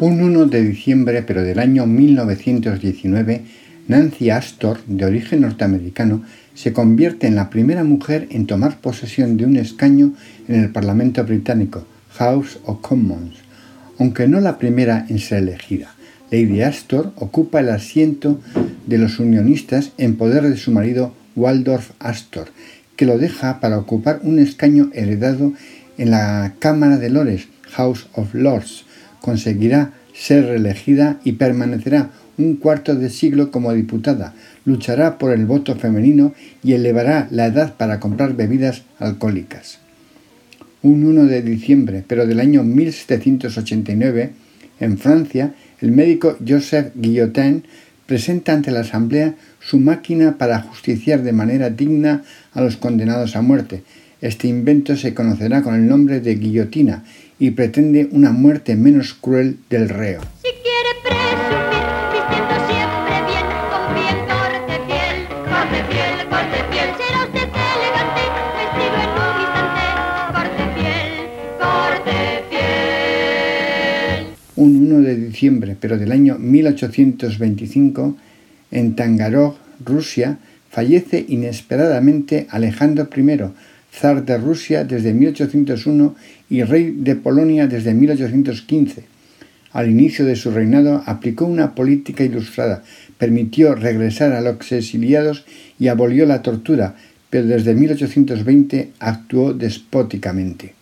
Un 1 de diciembre, pero del año 1919, Nancy Astor, de origen norteamericano, se convierte en la primera mujer en tomar posesión de un escaño en el Parlamento británico, House of Commons, aunque no la primera en ser elegida. Lady Astor ocupa el asiento de los unionistas en poder de su marido Waldorf Astor, que lo deja para ocupar un escaño heredado en la Cámara de Lores, House of Lords, conseguirá ser reelegida y permanecerá un cuarto de siglo como diputada, luchará por el voto femenino y elevará la edad para comprar bebidas alcohólicas. Un 1 de diciembre, pero del año 1789, en Francia, el médico Joseph Guillotin presenta ante la Asamblea su máquina para justiciar de manera digna a los condenados a muerte. Este invento se conocerá con el nombre de guillotina y pretende una muerte menos cruel del reo. Si quiere presumir, vistiendo siempre bien, con bien corte piel, corte piel, corte piel, será usted elegante, vestido en un instante, corte piel, corte piel. Un 1 de diciembre, pero del año 1825, en Tangarog, Rusia, fallece inesperadamente Alejandro I, zar de Rusia desde 1801 y rey de Polonia desde 1815. Al inicio de su reinado aplicó una política ilustrada, permitió regresar a los exiliados y abolió la tortura, pero desde 1820 actuó despóticamente.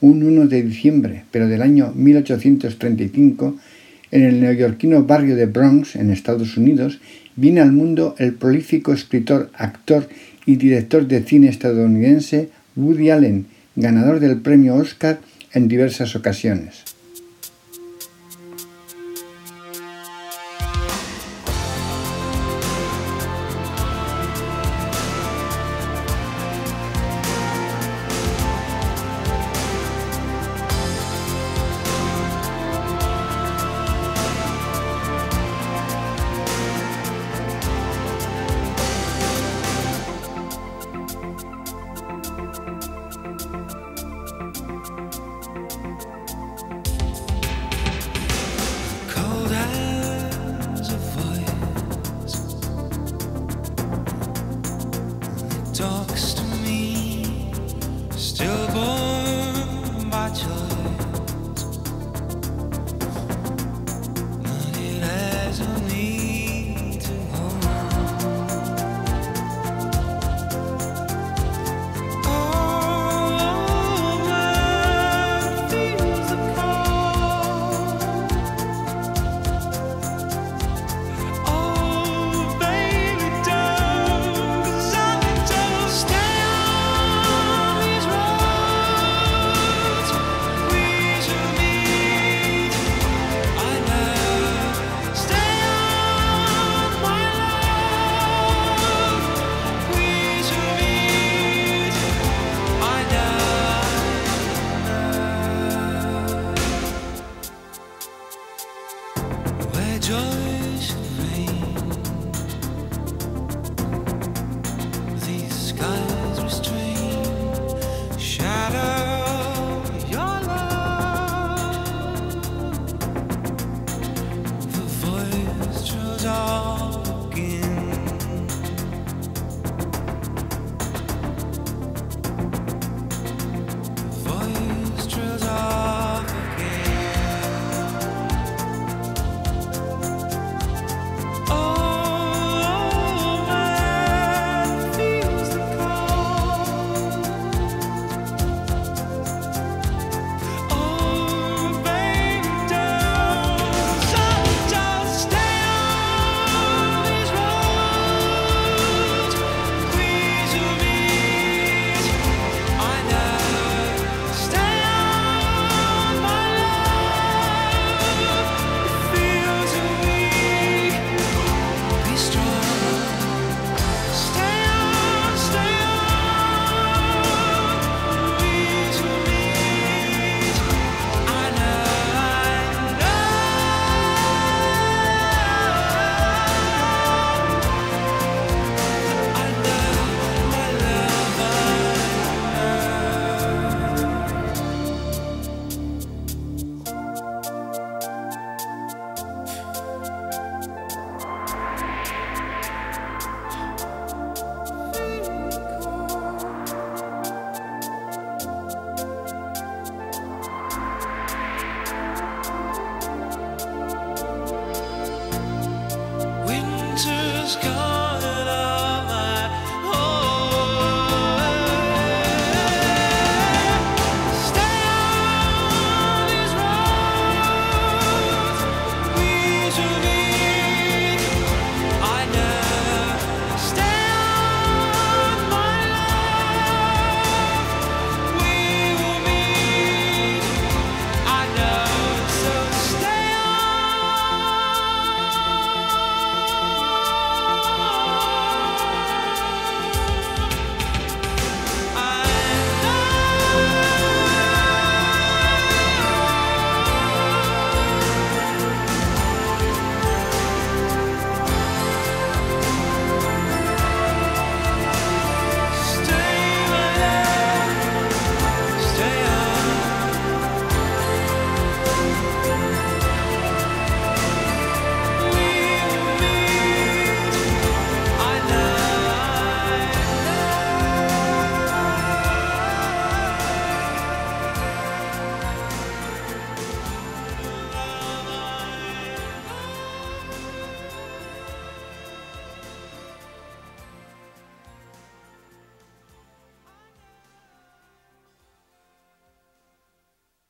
Un 1 de diciembre, pero del año 1835, en el neoyorquino barrio de Bronx, en Estados Unidos, viene al mundo el prolífico escritor, actor y director de cine estadounidense Woody Allen, ganador del premio Oscar en diversas ocasiones. talks just go.